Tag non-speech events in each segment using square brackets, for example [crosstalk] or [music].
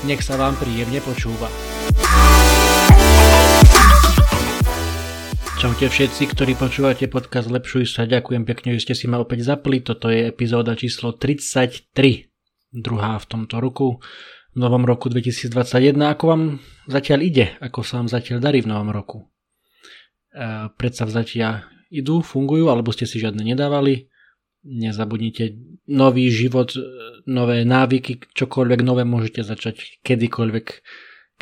Nech sa vám príjemne počúva. Čaute všetci, ktorí počúvate podcast Lepšuj sa. Ďakujem pekne, že ste si ma opäť zapli. Toto je epizóda číslo 33, druhá v tomto roku, v novom roku 2021. Ako vám zatiaľ ide? Ako sa vám zatiaľ darí v novom roku? E, predsavzatia idú, fungujú, alebo ste si žiadne nedávali? nezabudnite nový život, nové návyky, čokoľvek nové môžete začať kedykoľvek,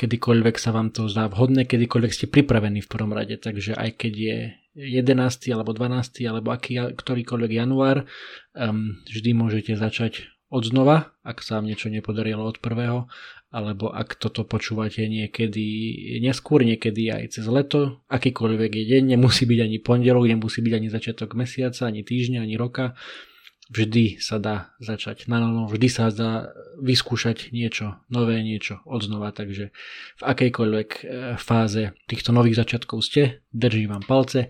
kedykoľvek sa vám to zdá vhodné, kedykoľvek ste pripravení v prvom rade. Takže aj keď je 11. alebo 12. alebo aký, ktorýkoľvek január, um, vždy môžete začať od znova, ak sa vám niečo nepodarilo od prvého, alebo ak toto počúvate niekedy neskôr, niekedy aj cez leto, akýkoľvek je deň, nemusí byť ani pondelok, nemusí byť ani začiatok mesiaca, ani týždňa, ani roka, vždy sa dá začať na novo, vždy sa dá vyskúšať niečo nové, niečo od znova, takže v akejkoľvek e, fáze týchto nových začiatkov ste, držím vám palce.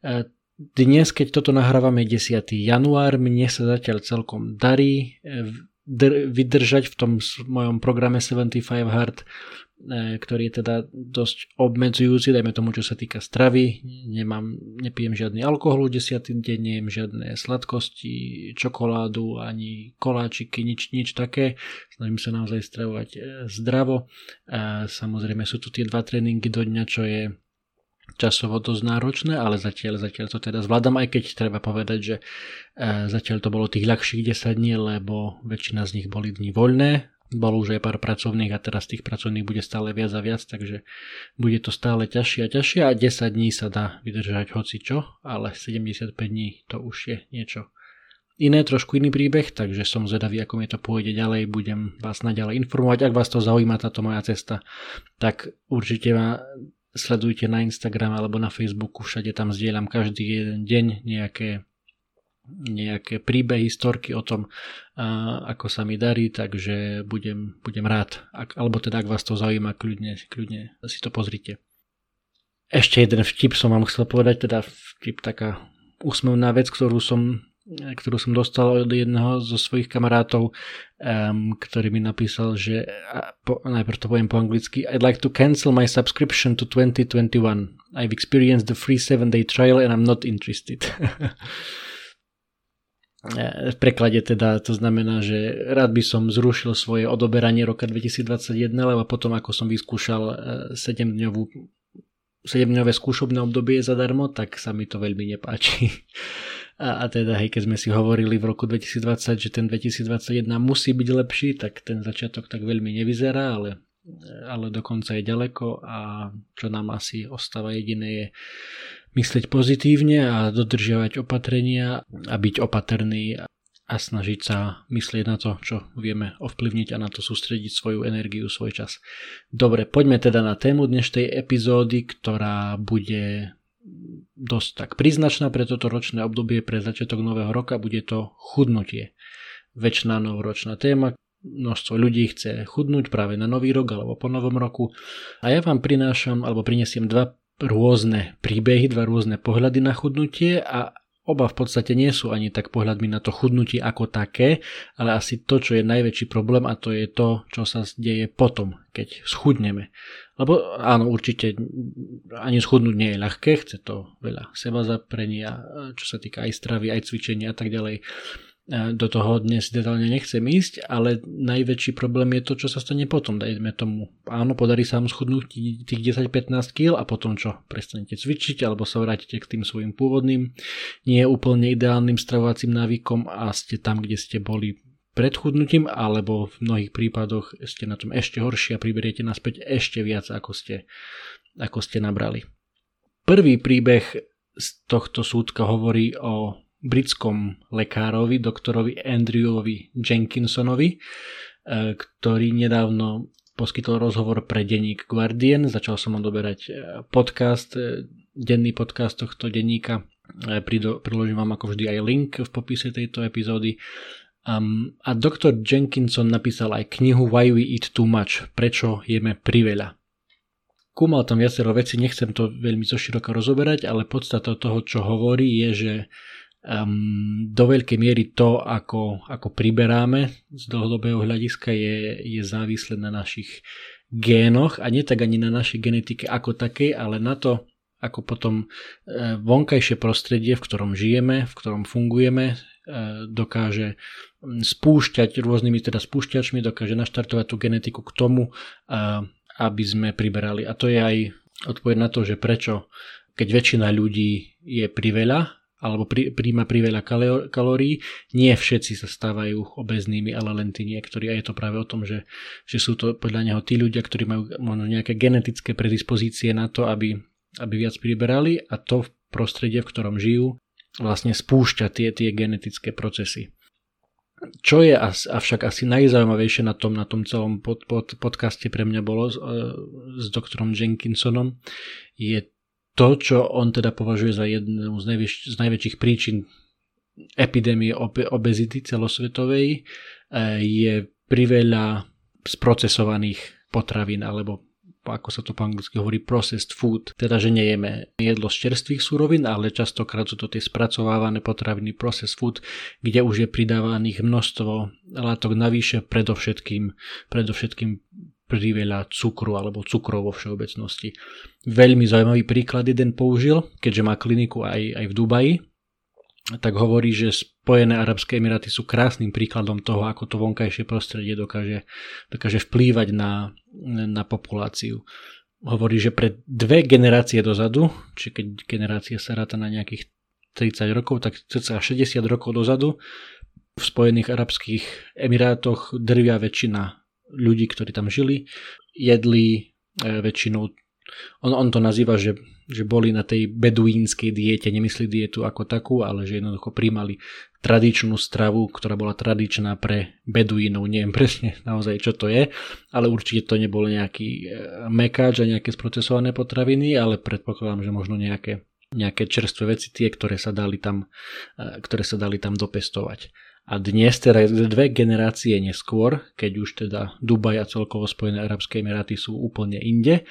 E, dnes, keď toto nahrávame 10. január, mne sa zatiaľ celkom darí e, vydržať v tom mojom programe 75 Hard ktorý je teda dosť obmedzujúci, dajme tomu, čo sa týka stravy. Nemám, nepijem žiadny alkohol 10. deň, nejem žiadne sladkosti, čokoládu, ani koláčiky, nič, nič také. Snažím sa naozaj stravovať e, zdravo. A samozrejme sú tu tie dva tréningy do dňa, čo je časovo dosť náročné, ale zatiaľ, zatiaľ to teda zvládam, aj keď treba povedať, že e, zatiaľ to bolo tých ľahších 10 dní, lebo väčšina z nich boli dni voľné, bolo už aj pár pracovných a teraz tých pracovných bude stále viac a viac, takže bude to stále ťažšie a ťažšie a 10 dní sa dá vydržať hoci čo, ale 75 dní to už je niečo iné, trošku iný príbeh, takže som zvedavý, ako mi to pôjde ďalej, budem vás naďalej informovať, ak vás to zaujíma táto moja cesta, tak určite ma sledujte na Instagram alebo na Facebooku, všade tam zdieľam každý jeden deň nejaké nejaké príbehy, storky o tom, ako sa mi darí, takže budem, budem rád. Ak, alebo teda, ak vás to zaujíma, kľudne, kľudne si to pozrite. Ešte jeden vtip som vám chcel povedať, teda vtip taká úsmevná vec, ktorú som, ktorú som dostal od jedného zo svojich kamarátov, um, ktorý mi napísal, že po, najprv to poviem po anglicky I'd like to cancel my subscription to 2021. I've experienced the free 7 day trial and I'm not interested. [laughs] V preklade teda to znamená, že rád by som zrušil svoje odoberanie roka 2021, lebo potom ako som vyskúšal 7-dňovú e, 7-dňové skúšobné obdobie zadarmo, tak sa mi to veľmi nepáči. A, a teda, hej, keď sme si hovorili v roku 2020, že ten 2021 musí byť lepší, tak ten začiatok tak veľmi nevyzerá, ale, ale dokonca je ďaleko a čo nám asi ostáva jediné je myslieť pozitívne a dodržiavať opatrenia a byť opatrný a snažiť sa myslieť na to, čo vieme ovplyvniť a na to sústrediť svoju energiu, svoj čas. Dobre, poďme teda na tému dnešnej epizódy, ktorá bude dosť tak príznačná pre toto ročné obdobie, pre začiatok nového roka, bude to chudnutie. Väčšiná novoročná téma, množstvo ľudí chce chudnúť práve na nový rok alebo po novom roku a ja vám prinášam alebo prinesiem dva rôzne príbehy, dva rôzne pohľady na chudnutie a oba v podstate nie sú ani tak pohľadmi na to chudnutie ako také, ale asi to, čo je najväčší problém a to je to, čo sa deje potom, keď schudneme. Lebo áno, určite ani schudnúť nie je ľahké, chce to veľa seba zaprenia, čo sa týka aj stravy, aj cvičenia a tak ďalej do toho dnes detálne nechcem ísť, ale najväčší problém je to, čo sa stane potom. Dajme tomu, áno, podarí sa vám schudnúť tých 10-15 kg a potom čo? Prestanete cvičiť alebo sa vrátite k tým svojim pôvodným, nie úplne ideálnym stravovacím návykom a ste tam, kde ste boli pred chudnutím, alebo v mnohých prípadoch ste na tom ešte horšie a priberiete naspäť ešte viac, ako ste, ako ste nabrali. Prvý príbeh z tohto súdka hovorí o britskom lekárovi, doktorovi Andrewovi Jenkinsonovi, ktorý nedávno poskytol rozhovor pre denník Guardian. Začal som odoberať e, podcast, e, denný podcast tohto denníka. Priložím vám ako vždy aj link v popise tejto epizódy. Um, a doktor Jenkinson napísal aj knihu Why We Eat Too Much, prečo jeme priveľa. Kúmal tam viacero veci, nechcem to veľmi zoširoko rozoberať, ale podstata toho, čo hovorí, je, že um, do veľkej miery to, ako, ako priberáme z dlhodobého hľadiska je, je závislé na našich génoch a nie tak ani na našej genetike ako takej, ale na to, ako potom e, vonkajšie prostredie, v ktorom žijeme, v ktorom fungujeme, e, dokáže spúšťať rôznymi teda spúšťačmi, dokáže naštartovať tú genetiku k tomu, aby sme priberali. A to je aj odpoveď na to, že prečo, keď väčšina ľudí je priveľa, alebo pri, príjma priveľa kalórií. Nie všetci sa stávajú obeznými, ale len tí niektorí. A je to práve o tom, že, že sú to podľa neho tí ľudia, ktorí majú možno nejaké genetické predispozície na to, aby, aby viac priberali a to v prostredie, v ktorom žijú, vlastne spúšťa tie, tie genetické procesy. Čo je avšak asi najzaujímavejšie na tom, na tom celom pod, pod, podcaste pre mňa bolo s, e, s doktorom Jenkinsonom, je to, čo on teda považuje za jednu z, najväč- z najväčších príčin epidémie obe- obezity celosvetovej, eh, je priveľa sprocesovaných potravín alebo ako sa to po anglicky hovorí, processed food, teda že nejeme jedlo z čerstvých súrovín, ale častokrát sú to tie spracovávané potraviny processed food, kde už je pridávaných množstvo látok navyše, predovšetkým, predovšetkým priveľa cukru alebo cukrov vo všeobecnosti. Veľmi zaujímavý príklad jeden použil, keďže má kliniku aj, aj v Dubaji, tak hovorí, že Spojené Arabské Emiráty sú krásnym príkladom toho, ako to vonkajšie prostredie dokáže, dokáže vplývať na, na populáciu. Hovorí, že pre dve generácie dozadu, či keď generácia sa ráta na nejakých 30 rokov, tak cca 60 rokov dozadu v Spojených Arabských Emirátoch drvia väčšina ľudí, ktorí tam žili, jedli e, väčšinou on, on to nazýva, že, že boli na tej beduínskej diete, nemyslí dietu ako takú, ale že jednoducho príjmali tradičnú stravu, ktorá bola tradičná pre beduínov. Neviem [laughs] presne naozaj, čo to je, ale určite to nebolo nejaký e, mekáč a nejaké sprocesované potraviny, ale predpokladám, že možno nejaké, nejaké čerstvé veci, tie, ktoré sa dali tam, e, ktoré sa dali tam dopestovať. A dnes, teda dve generácie neskôr, keď už teda Dubaj a celkovo Spojené Arabské Emiráty sú úplne inde,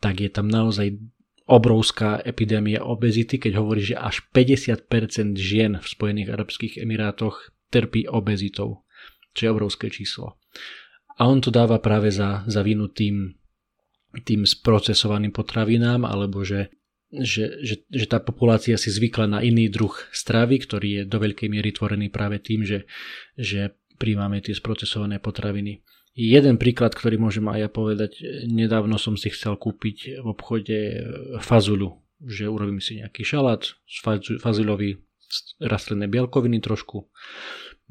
tak je tam naozaj obrovská epidémia obezity, keď hovorí, že až 50% žien v Spojených Arabských Emirátoch trpí obezitou, čo je obrovské číslo. A on to dáva práve za, za vinu tým, tým sprocesovaným potravinám, alebo že že, že, že tá populácia si zvykla na iný druh stravy, ktorý je do veľkej miery tvorený práve tým, že, že príjmame tie sprocesované potraviny. Jeden príklad, ktorý môžem aj ja povedať, nedávno som si chcel kúpiť v obchode fazulu, že urobím si nejaký šalát z fazulový rastlinné bielkoviny trošku.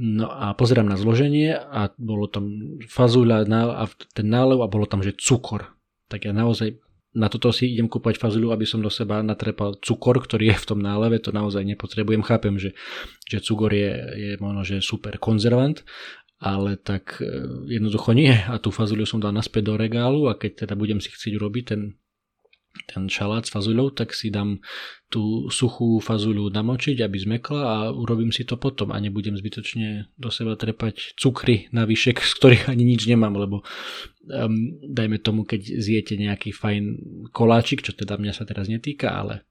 No a pozerám na zloženie a bolo tam fazula a ten nálev a bolo tam, že cukor. Tak ja naozaj na toto si idem kúpať fazulu, aby som do seba natrepal cukor, ktorý je v tom náleve, to naozaj nepotrebujem. Chápem, že, že cukor je, je možno, že super konzervant, ale tak e, jednoducho nie. A tú fazuliu som dal naspäť do regálu a keď teda budem si chcieť urobiť ten ten šalát s fazuľou, tak si dám tú suchú fazuľu namočiť, aby zmekla a urobím si to potom a nebudem zbytočne do seba trepať cukry na výšek, z ktorých ani nič nemám, lebo um, dajme tomu, keď zjete nejaký fajn koláčik, čo teda mňa sa teraz netýka, ale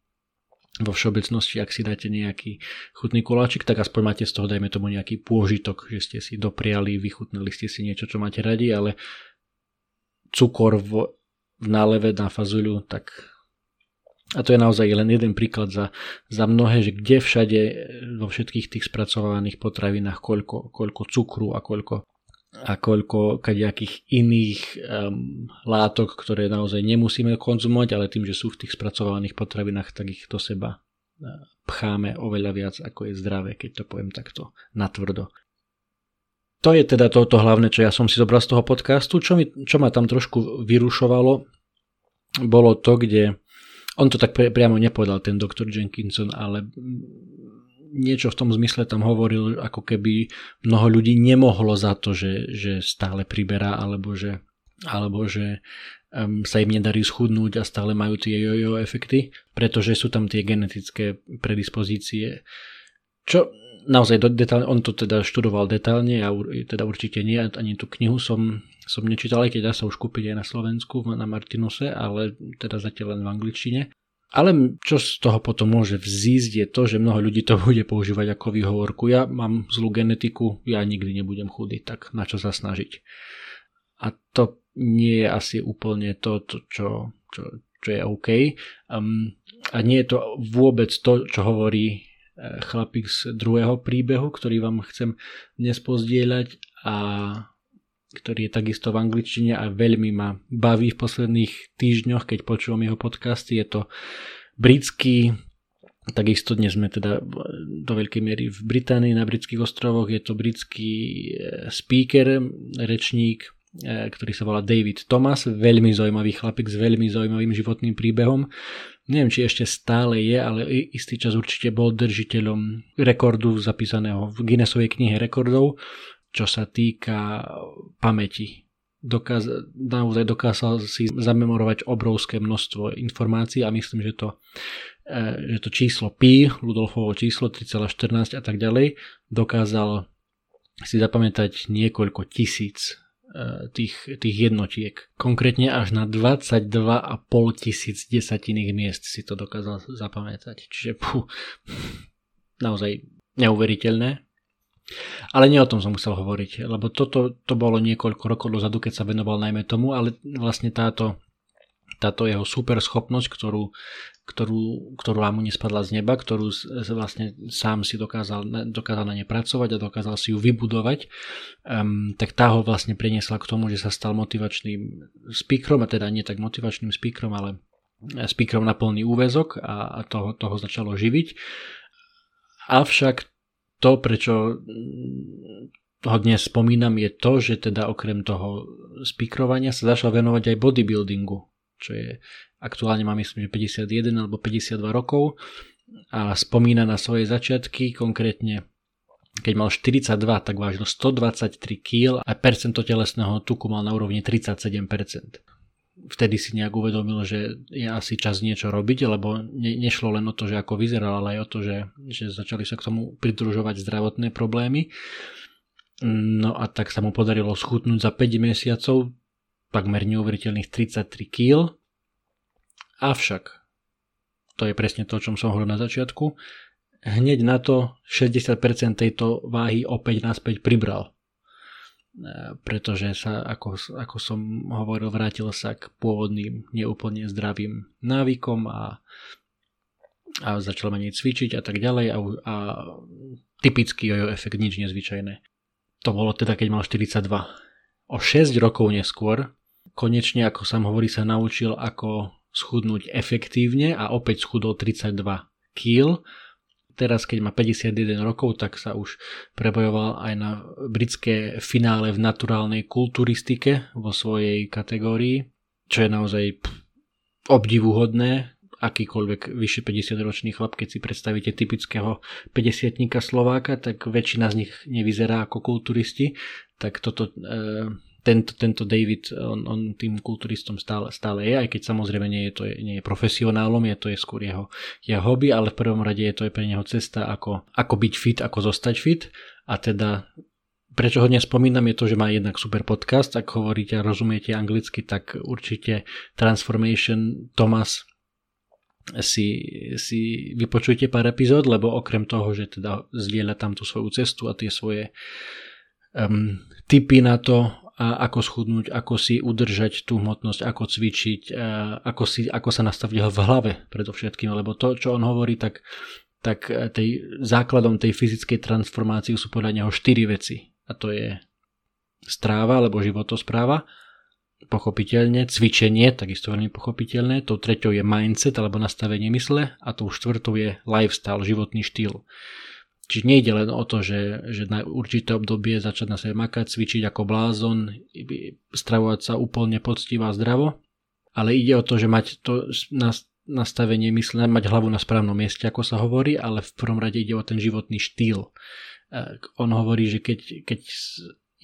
vo všeobecnosti, ak si dáte nejaký chutný koláčik, tak aspoň máte z toho, dajme tomu, nejaký pôžitok, že ste si dopriali, vychutnali ste si niečo, čo máte radi, ale cukor v v náleve na fazuľu, tak a to je naozaj len jeden príklad za, za mnohé, že kde všade vo všetkých tých spracovaných potravinách koľko, koľko cukru a koľko a koľko kadejakých iných um, látok, ktoré naozaj nemusíme konzumovať, ale tým, že sú v tých spracovaných potravinách, tak ich do seba uh, pcháme oveľa viac, ako je zdravé, keď to poviem takto natvrdo. To je teda toto to hlavné, čo ja som si zobral z toho podcastu. Čo, mi, čo ma tam trošku vyrušovalo, bolo to, kde on to tak priamo nepovedal, ten doktor Jenkinson, ale niečo v tom zmysle tam hovoril, ako keby mnoho ľudí nemohlo za to, že, že stále priberá, alebo že, alebo že um, sa im nedarí schudnúť a stále majú tie jojo efekty, pretože sú tam tie genetické predispozície. Čo naozaj detálne, on to teda študoval detálne, ja teda určite nie, ani tú knihu som, som nečítal, aj keď dá sa už kúpiť aj na Slovensku, na Martinuse, ale teda zatiaľ len v angličtine. Ale čo z toho potom môže vzísť je to, že mnoho ľudí to [laughs] bude používať ako výhovorku. Ja mám zlú genetiku, ja nikdy nebudem chudý, tak na čo sa snažiť. A to nie je asi úplne to, to čo, čo, čo je OK. Um, a nie je to vôbec to, čo hovorí chlapík z druhého príbehu, ktorý vám chcem dnes pozdieľať a ktorý je takisto v angličtine a veľmi ma baví v posledných týždňoch, keď počúvam jeho podcasty. Je to britský, takisto dnes sme teda do veľkej miery v Británii, na britských ostrovoch. Je to britský e, speaker, rečník, ktorý sa volá David Thomas, veľmi zaujímavý chlapík s veľmi zaujímavým životným príbehom. Neviem, či ešte stále je, ale istý čas určite bol držiteľom rekordu zapísaného v Guinnessovej knihe rekordov čo sa týka pamäti. Dokáz, naozaj dokázal si zamemorovať obrovské množstvo informácií a myslím, že to, e, že to číslo pi, Ludolfovo číslo 3,14 a tak ďalej, dokázal si zapamätať niekoľko tisíc e, tých, tých jednotiek. Konkrétne až na 22,5 tisíc desatinných miest si to dokázal zapamätať. Čiže pú, naozaj neuveriteľné. Ale nie o tom som musel hovoriť, lebo toto to bolo niekoľko rokov dozadu, keď sa venoval najmä tomu, ale vlastne táto, táto jeho super schopnosť, ktorú, ktorú, ktorú mu nespadla z neba, ktorú vlastne sám si dokázal, dokázal na ne pracovať a dokázal si ju vybudovať, um, tak tá ho vlastne priniesla k tomu, že sa stal motivačným speakerom, a teda nie tak motivačným speakerom, ale speakerom na plný úvezok a, a toho, toho začalo živiť. Avšak to, prečo ho dnes spomínam, je to, že teda okrem toho spikrovania sa začal venovať aj bodybuildingu, čo je aktuálne má myslím, že 51 alebo 52 rokov. A spomína na svoje začiatky, konkrétne keď mal 42, tak vážil 123 kg a percento telesného tuku mal na úrovni 37% vtedy si nejak uvedomil, že je asi čas niečo robiť, lebo ne, nešlo len o to, že ako vyzeral, ale aj o to, že, že začali sa k tomu pridružovať zdravotné problémy. No a tak sa mu podarilo schutnúť za 5 mesiacov takmer neuveriteľných 33 kg. Avšak, to je presne to, o čom som hovoril na začiatku, hneď na to 60% tejto váhy opäť naspäť pribral pretože sa, ako, ako som hovoril, vrátil sa k pôvodným neúplne zdravým návykom a, a začal menej cvičiť a tak ďalej a, a typický jojo efekt, nič nezvyčajné. To bolo teda, keď mal 42. O 6 rokov neskôr, konečne, ako sa hovorí, sa naučil, ako schudnúť efektívne a opäť schudol 32 kg teraz, keď má 51 rokov, tak sa už prebojoval aj na britské finále v naturálnej kulturistike vo svojej kategórii, čo je naozaj obdivuhodné, akýkoľvek vyše 50 ročný chlap, keď si predstavíte typického 50 Slováka, tak väčšina z nich nevyzerá ako kulturisti, tak toto e, tento, tento David, on, on tým kulturistom stále, stále je, aj keď samozrejme nie je, to, nie je profesionálom, je to je skôr jeho, jeho hobby, ale v prvom rade je to je pre neho cesta, ako, ako byť fit, ako zostať fit. A teda prečo ho dnes spomínam je to, že má jednak super podcast, ak hovoríte a rozumiete anglicky, tak určite Transformation Thomas si, si vypočujte pár epizód, lebo okrem toho, že teda zdieľa tam tú svoju cestu a tie svoje um, tipy na to, ako schudnúť, ako si udržať tú hmotnosť, ako cvičiť, ako, si, ako sa nastaviť v hlave predovšetkým, lebo to, čo on hovorí, tak, tak e, tej, základom tej fyzickej transformácie sú podľa neho štyri veci. A to je stráva alebo životospráva, pochopiteľne, cvičenie, takisto veľmi pochopiteľné, tou treťou je mindset alebo nastavenie mysle a tou štvrtou je lifestyle, životný štýl. Čiže nejde len o to, že, že na určité obdobie začať na sebe makať, cvičiť ako blázon, stravovať sa úplne poctivo a zdravo, ale ide o to, že mať to nastavenie mysle, mať hlavu na správnom mieste, ako sa hovorí, ale v prvom rade ide o ten životný štýl. On hovorí, že keď, keď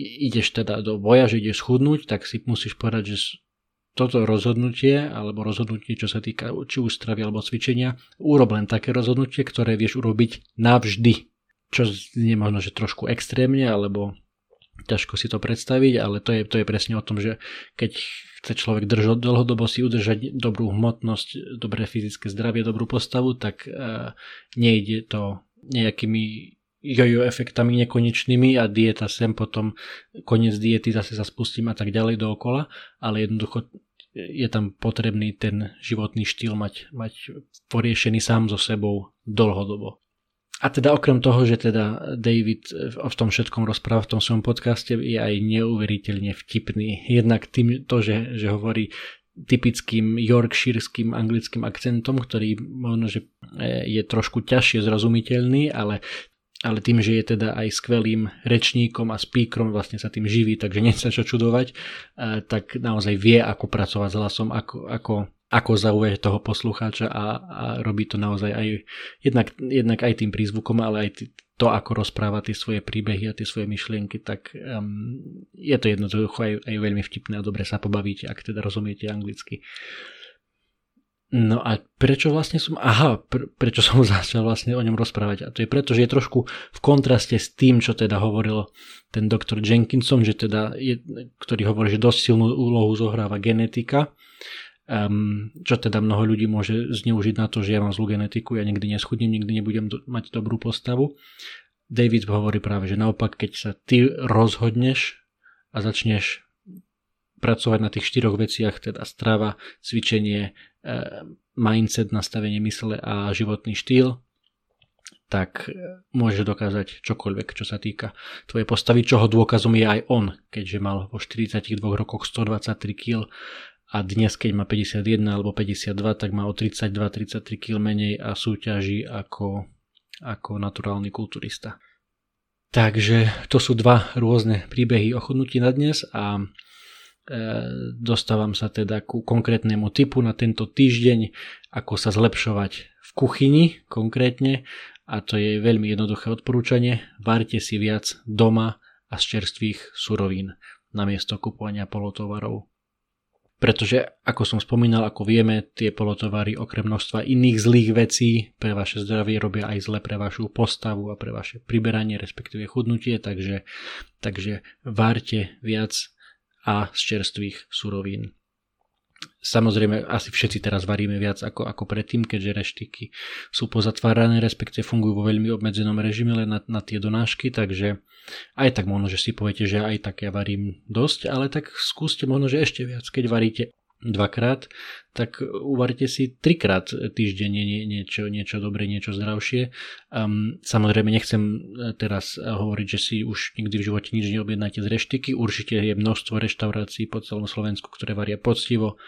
ideš teda do boja, že ideš schudnúť, tak si musíš povedať, že toto rozhodnutie, alebo rozhodnutie, čo sa týka či už stravy alebo cvičenia, urob len také rozhodnutie, ktoré vieš urobiť navždy. Čo nie možno, že trošku extrémne, alebo ťažko si to predstaviť, ale to je, to je presne o tom, že keď chce človek držať dlhodobo si udržať dobrú hmotnosť, dobré fyzické zdravie, dobrú postavu, tak uh, nejde to nejakými jojo efektami nekonečnými a dieta sem potom koniec diety zase sa spustím a tak ďalej dookola, ale jednoducho je tam potrebný ten životný štýl mať, mať poriešený sám so sebou dlhodobo. A teda okrem toho, že teda David v tom všetkom rozpráva v tom svojom podcaste je aj neuveriteľne vtipný. Jednak tým to, že, že hovorí typickým yorkshireským anglickým akcentom, ktorý možno, že je trošku ťažšie zrozumiteľný, ale ale tým, že je teda aj skvelým rečníkom a speakerom, vlastne sa tým živí, takže [laughs] nie sa čo čudovať, eh, tak naozaj vie, ako pracovať s hlasom, ako, ako, ako zaujať toho poslucháča a, a robí to naozaj aj jednak, jednak aj tým prízvukom, ale aj to, ako rozpráva tie svoje príbehy a tie svoje myšlienky, tak um, je to jednoducho aj, aj veľmi vtipné a dobre sa pobavíte, ak teda rozumiete anglicky. No a prečo vlastne som, aha, pr- prečo som [laughs] začal vlastne o ňom rozprávať? A to je preto, že je trošku v kontraste s tým, čo teda hovoril ten doktor Jenkinson, že teda je, ktorý hovorí, že dosť silnú úlohu zohráva genetika, um, čo teda mnoho ľudí môže zneužiť na to, že ja mám zlú genetiku, ja nikdy neschudnem, nikdy nebudem do, mať dobrú postavu. David hovorí práve, že naopak, keď sa ty rozhodneš a začneš pracovať na tých štyroch veciach, teda strava, cvičenie, eh, mindset, nastavenie mysle a životný štýl, tak eh, môže dokázať čokoľvek, čo sa týka tvojej postavy, čoho dôkazom je aj on, keďže mal vo 42 rokoch 123 kg a dnes, keď má 51 alebo 52, tak má o 32-33 kg menej a súťaží ako, ako naturálny kulturista. Takže to sú dva rôzne príbehy o chudnutí na dnes a E, dostávam sa teda ku konkrétnemu typu na tento týždeň, ako sa zlepšovať v kuchyni konkrétne a to je veľmi jednoduché odporúčanie. Várte si viac doma a z čerstvých surovín namiesto kupovania polotovarov. Pretože, ako som spomínal, ako vieme, tie polotovary okrem množstva iných zlých vecí pre vaše zdravie robia aj zle pre vašu postavu a pre vaše priberanie, respektíve chudnutie, takže, takže várte viac a z čerstvých surovín. Samozrejme, asi všetci teraz varíme viac ako, ako predtým, keďže reštiky sú pozatvárané, respektive fungujú vo veľmi obmedzenom režime len na, na tie donášky, takže aj tak možno, že si poviete, že aj tak ja varím dosť, ale tak skúste možno, že ešte viac, keď varíte dvakrát, tak uvarite si trikrát týždenne nie, niečo, niečo dobré, niečo zdravšie. Um, samozrejme nechcem e, teraz hovoriť, že si už nikdy v živote nič neobjednáte z reštiky. Určite je množstvo reštaurácií po celom Slovensku, ktoré varia poctivo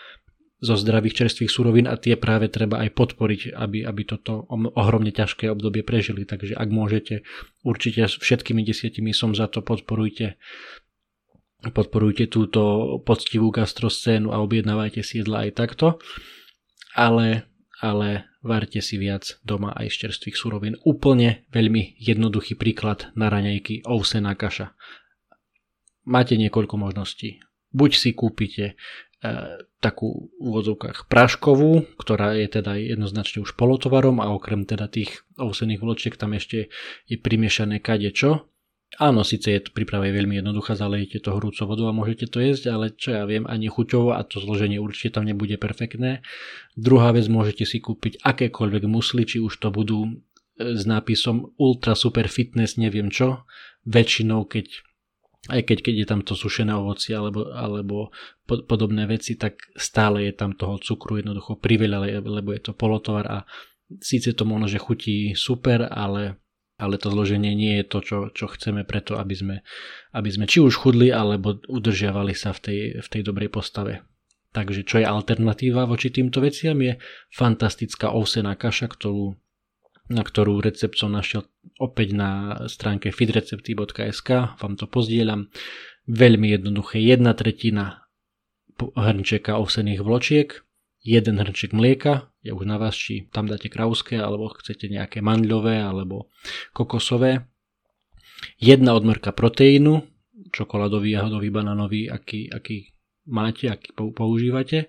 zo zdravých čerstvých surovín a tie práve treba aj podporiť, aby, aby toto ohromne ťažké obdobie prežili. Takže ak môžete, určite všetkými desiatimi som za to, podporujte podporujte túto poctivú gastroscénu a objednávajte si jedla aj takto, ale, ale varte si viac doma aj z čerstvých surovín. Úplne veľmi jednoduchý príklad na raňajky ovsená kaša. Máte niekoľko možností. Buď si kúpite takú v úvodzovkách práškovú, ktorá je teda jednoznačne už polotovarom a okrem teda tých ovsených vločiek tam ešte je primiešané kadečo, Áno, síce je to príprava veľmi jednoduchá, zalejete to hrúcou vodou a môžete to jesť, ale čo ja viem, ani chuťovo a to zloženie určite tam nebude perfektné. Druhá vec, môžete si kúpiť akékoľvek musly, či už to budú e, s nápisom Ultra Super Fitness, neviem čo, väčšinou keď aj keď, keď je tam to sušené ovoci alebo, alebo podobné veci, tak stále je tam toho cukru jednoducho priveľa, lebo je to polotovar a síce to možno, že chutí super, ale ale to zloženie nie je to, čo, čo chceme preto, aby sme, aby sme či už chudli, alebo udržiavali sa v tej, v tej dobrej postave. Takže čo je alternatíva voči týmto veciam je fantastická ovsená kaša, ktorú, na ktorú recept som našiel opäť na stránke fitrecepty.sk, vám to pozdieľam. Veľmi jednoduché, jedna tretina hrnčeka ovsených vločiek, jeden hrnček mlieka, je už na vás, či tam dáte krauské, alebo chcete nejaké mandľové, alebo kokosové. Jedna odmerka proteínu, čokoládový, jahodový, banánový, aký, aký máte, aký používate.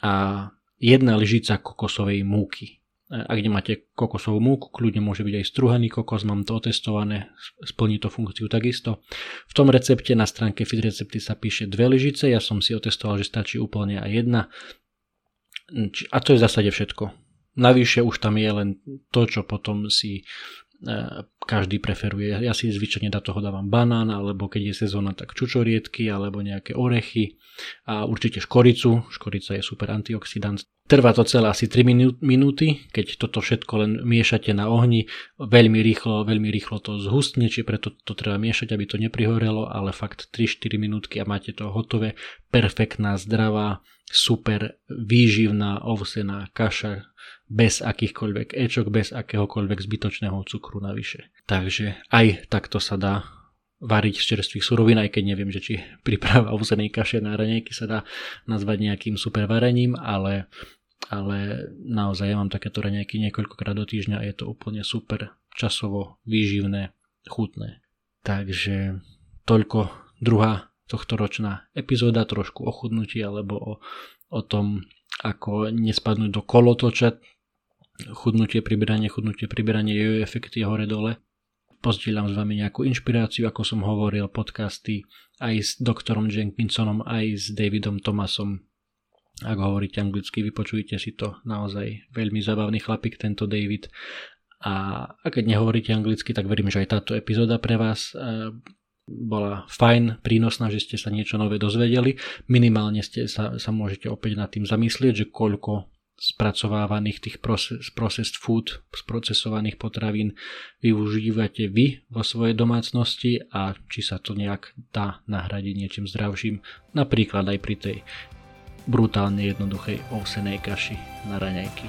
A jedna lyžica kokosovej múky. Ak nemáte kokosovú múku, kľudne môže byť aj struhaný kokos, mám to otestované, splní to funkciu takisto. V tom recepte na stránke Fit recepty sa píše dve lyžice, ja som si otestoval, že stačí úplne aj jedna. A to je v zásade všetko. Navyše už tam je len to, čo potom si e, každý preferuje. Ja si zvyčajne do toho dávam banán, alebo keď je sezóna, tak čučoriedky, alebo nejaké orechy a určite škoricu. Škorica je super antioxidant. Trvá to celé asi 3 minúty, keď toto všetko len miešate na ohni. Veľmi rýchlo, veľmi rýchlo to zhustne, či preto to treba miešať, aby to neprihorelo, ale fakt 3-4 minútky a máte to hotové. Perfektná, zdravá, super výživná ovsená kaša bez akýchkoľvek ečok, bez akéhokoľvek zbytočného cukru navyše. Takže aj takto sa dá variť z čerstvých surovín, aj keď neviem, že či príprava [laughs] ovsenej kaše na raňajky sa dá nazvať nejakým super varením, ale ale naozaj ja mám takéto raňajky niekoľkokrát do týždňa a je to úplne super, časovo, výživné, chutné. Takže toľko druhá tohto ročná epizóda, trošku o alebo o, o tom, ako nespadnúť do kolotoča, chudnutie, priberanie, chudnutie, priberanie, jojo efekty hore-dole. Pozdieľam s vami nejakú inšpiráciu, ako som hovoril, podcasty aj s doktorom Jenkinsonom, aj s Davidom Thomasom, ak hovoríte anglicky, vypočujte si to naozaj veľmi zabavný chlapík tento David. A, a keď nehovoríte anglicky, tak verím, že aj táto epizóda pre vás e, bola fajn, prínosná, že ste sa niečo nové dozvedeli. Minimálne ste sa, sa môžete opäť nad tým zamyslieť, že koľko spracovávaných tých process, processed food, sprocesovaných potravín využívate vy vo svojej domácnosti a či sa to nejak dá nahradiť niečím zdravším, napríklad aj pri tej brutálne jednoduchej ovsenej kaši na raňajky.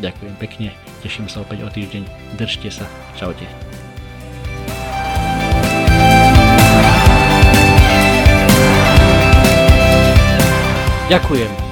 Ďakujem pekne, teším sa opäť o týždeň, držte sa, čaute. Ďakujem,